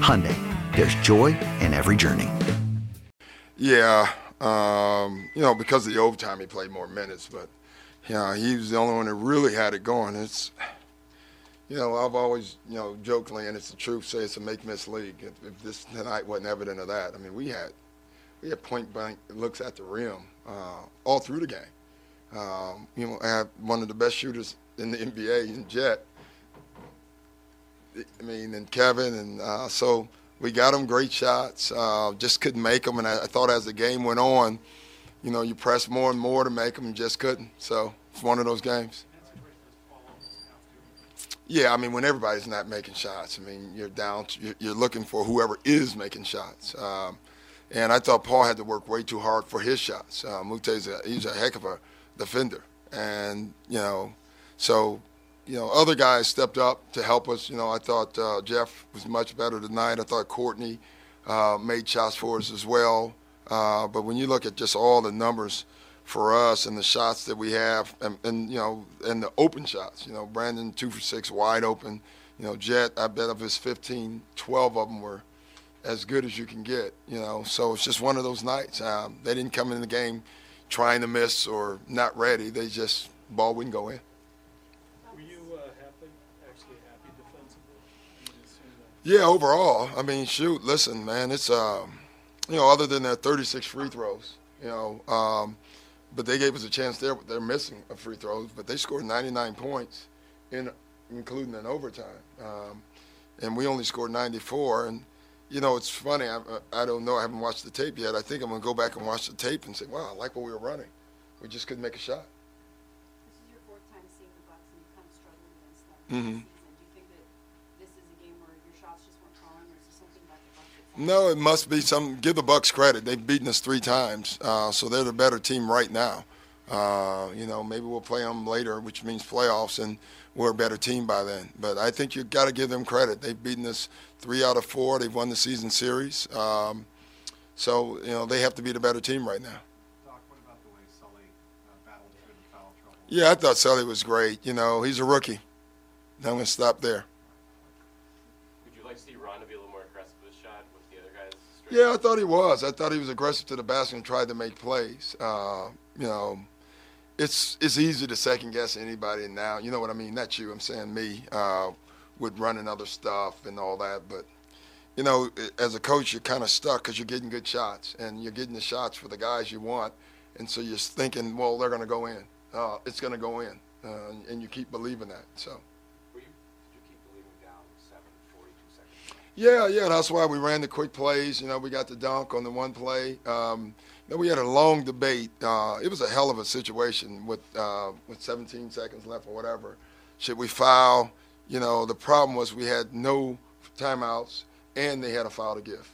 Hyundai, there's joy in every journey. Yeah, um, you know, because of the overtime, he played more minutes, but yeah, he was the only one that really had it going. It's, you know, I've always, you know, jokingly, and it's the truth, say it's a make-miss league. If, if this tonight wasn't evident of that, I mean, we had, we had point blank looks at the rim uh, all through the game. Um, you know, I have one of the best shooters in the NBA in Jet. I mean, and Kevin, and uh, so we got them great shots. Uh, just couldn't make them, and I, I, thought as the game went on, you know, you press more and more to make them, and just couldn't. So it's one of those games. Yeah, I mean, when everybody's not making shots, I mean, you're down. To, you're, looking for whoever is making shots. Um, and I thought Paul had to work way too hard for his shots. Uh, Mute's a, he's a heck of a defender, and you know, so you know, other guys stepped up to help us. You know, I thought uh, Jeff was much better tonight. I thought Courtney uh, made shots for us as well. Uh, but when you look at just all the numbers for us and the shots that we have, and, and, you know, and the open shots, you know, Brandon two for six wide open. You know, Jet, I bet of his 15, 12 of them were as good as you can get. You know, so it's just one of those nights. Um, they didn't come in the game trying to miss or not ready. They just ball wouldn't go in. Yeah, overall, I mean, shoot, listen, man, it's um, you know, other than that 36 free throws, you know, um, but they gave us a chance there. They're missing a free throws, but they scored 99 points, in including an overtime, um, and we only scored 94. And you know, it's funny. I, I don't know. I haven't watched the tape yet. I think I'm gonna go back and watch the tape and say, wow, I like what we were running. We just couldn't make a shot. Mm-hmm. No, it must be some. Give the Bucks credit; they've beaten us three times, uh, so they're the better team right now. Uh, you know, maybe we'll play them later, which means playoffs, and we're a better team by then. But I think you've got to give them credit. They've beaten us three out of four. They've won the season series. Um, so you know they have to be the better team right now. Doc, what about the way Sully uh, battled through the foul trouble? Yeah, I thought Sully was great. You know, he's a rookie. I'm going to stop there. Would you like to see Ron to be a little more aggressive with his shot with the other guys? Yeah, I thought he was. I thought he was aggressive to the basket and tried to make plays. Uh, you know, it's it's easy to second guess anybody now. You know what I mean? Not you. I'm saying me uh, with running other stuff and all that. But you know, as a coach, you're kind of stuck because you're getting good shots and you're getting the shots for the guys you want, and so you're thinking, well, they're going to go in. Uh, it's going to go in, uh, and you keep believing that. So. Yeah, yeah, that's why we ran the quick plays. You know, we got the dunk on the one play. Um, you know, we had a long debate. Uh, it was a hell of a situation with uh, with 17 seconds left or whatever. Should we foul? You know, the problem was we had no timeouts and they had a foul to give.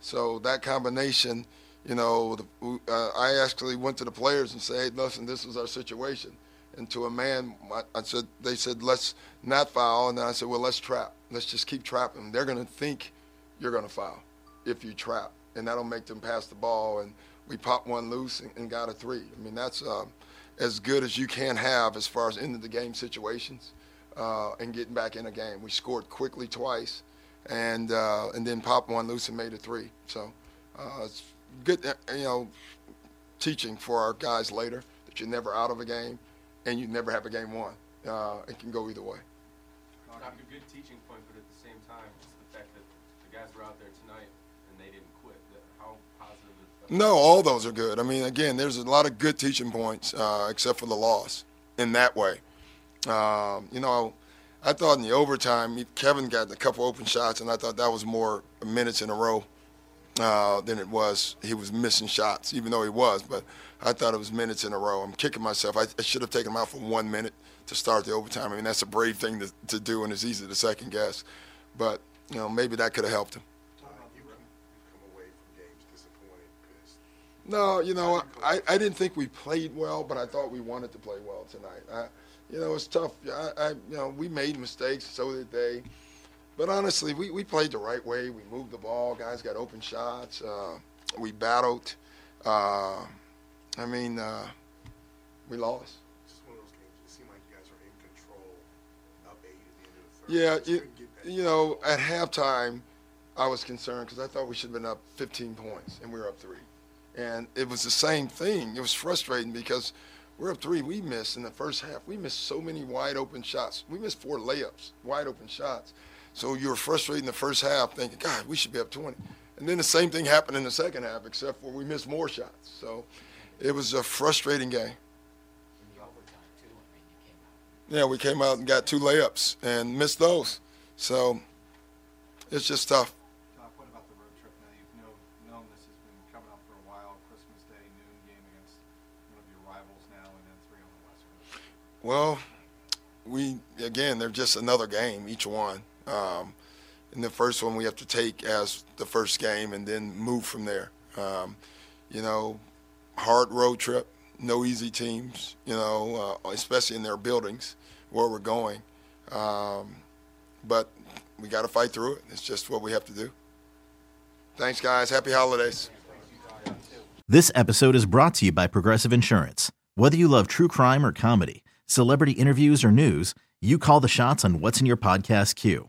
So that combination, you know, the, uh, I actually went to the players and said, hey, listen, this is our situation. And to a man, I, said, they said, let's not foul. And then I said, well, let's trap let's just keep trapping. They're going to think you're going to foul if you trap, and that'll make them pass the ball. And we popped one loose and, and got a three. I mean, that's uh, as good as you can have as far as end of the game situations uh, and getting back in a game. We scored quickly twice, and uh, and then popped one loose and made a three. So uh, it's good, uh, you know, teaching for our guys later that you're never out of a game, and you never have a game won. Uh, it can go either way. a good teaching point, but at the same time, just the fact that the guys were out there tonight and they didn't quit. How positive No, all those are good. I mean, again, there's a lot of good teaching points, uh, except for the loss in that way. Um, you know, I thought in the overtime, Kevin got a couple open shots, and I thought that was more minutes in a row uh, than it was. He was missing shots, even though he was, but I thought it was minutes in a row. I'm kicking myself. I, I should have taken him out for one minute to start the overtime. I mean, that's a brave thing to, to do, and it's easy to second guess. But, you know, maybe that could have helped him. No, you know, I, I didn't think we played well, but I thought we wanted to play well tonight. I, you know, it's tough. I, I, you know, we made mistakes, so did they. But honestly, we, we played the right way. We moved the ball. Guys got open shots. Uh, we battled. Uh, I mean, uh, we lost. Just one of those games. It seemed like you guys were in control, up eight at the end of the third. Yeah, you, you know, at halftime, I was concerned because I thought we should have been up 15 points, and we were up three. And it was the same thing. It was frustrating because we're up three. We missed in the first half. We missed so many wide open shots. We missed four layups, wide open shots. So you were frustrated in the first half, thinking, God, we should be up 20. And then the same thing happened in the second half, except for we missed more shots. So it was a frustrating game. Yeah, we came out and got two layups and missed those. So it's just tough. Well, we again, they're just another game, each one. Um, in the first one, we have to take as the first game and then move from there. Um, you know, hard road trip, no easy teams. You know, uh, especially in their buildings where we're going. Um, but we got to fight through it. It's just what we have to do. Thanks, guys. Happy holidays. This episode is brought to you by Progressive Insurance. Whether you love true crime or comedy celebrity interviews, or news, you call the shots on what's in your podcast queue.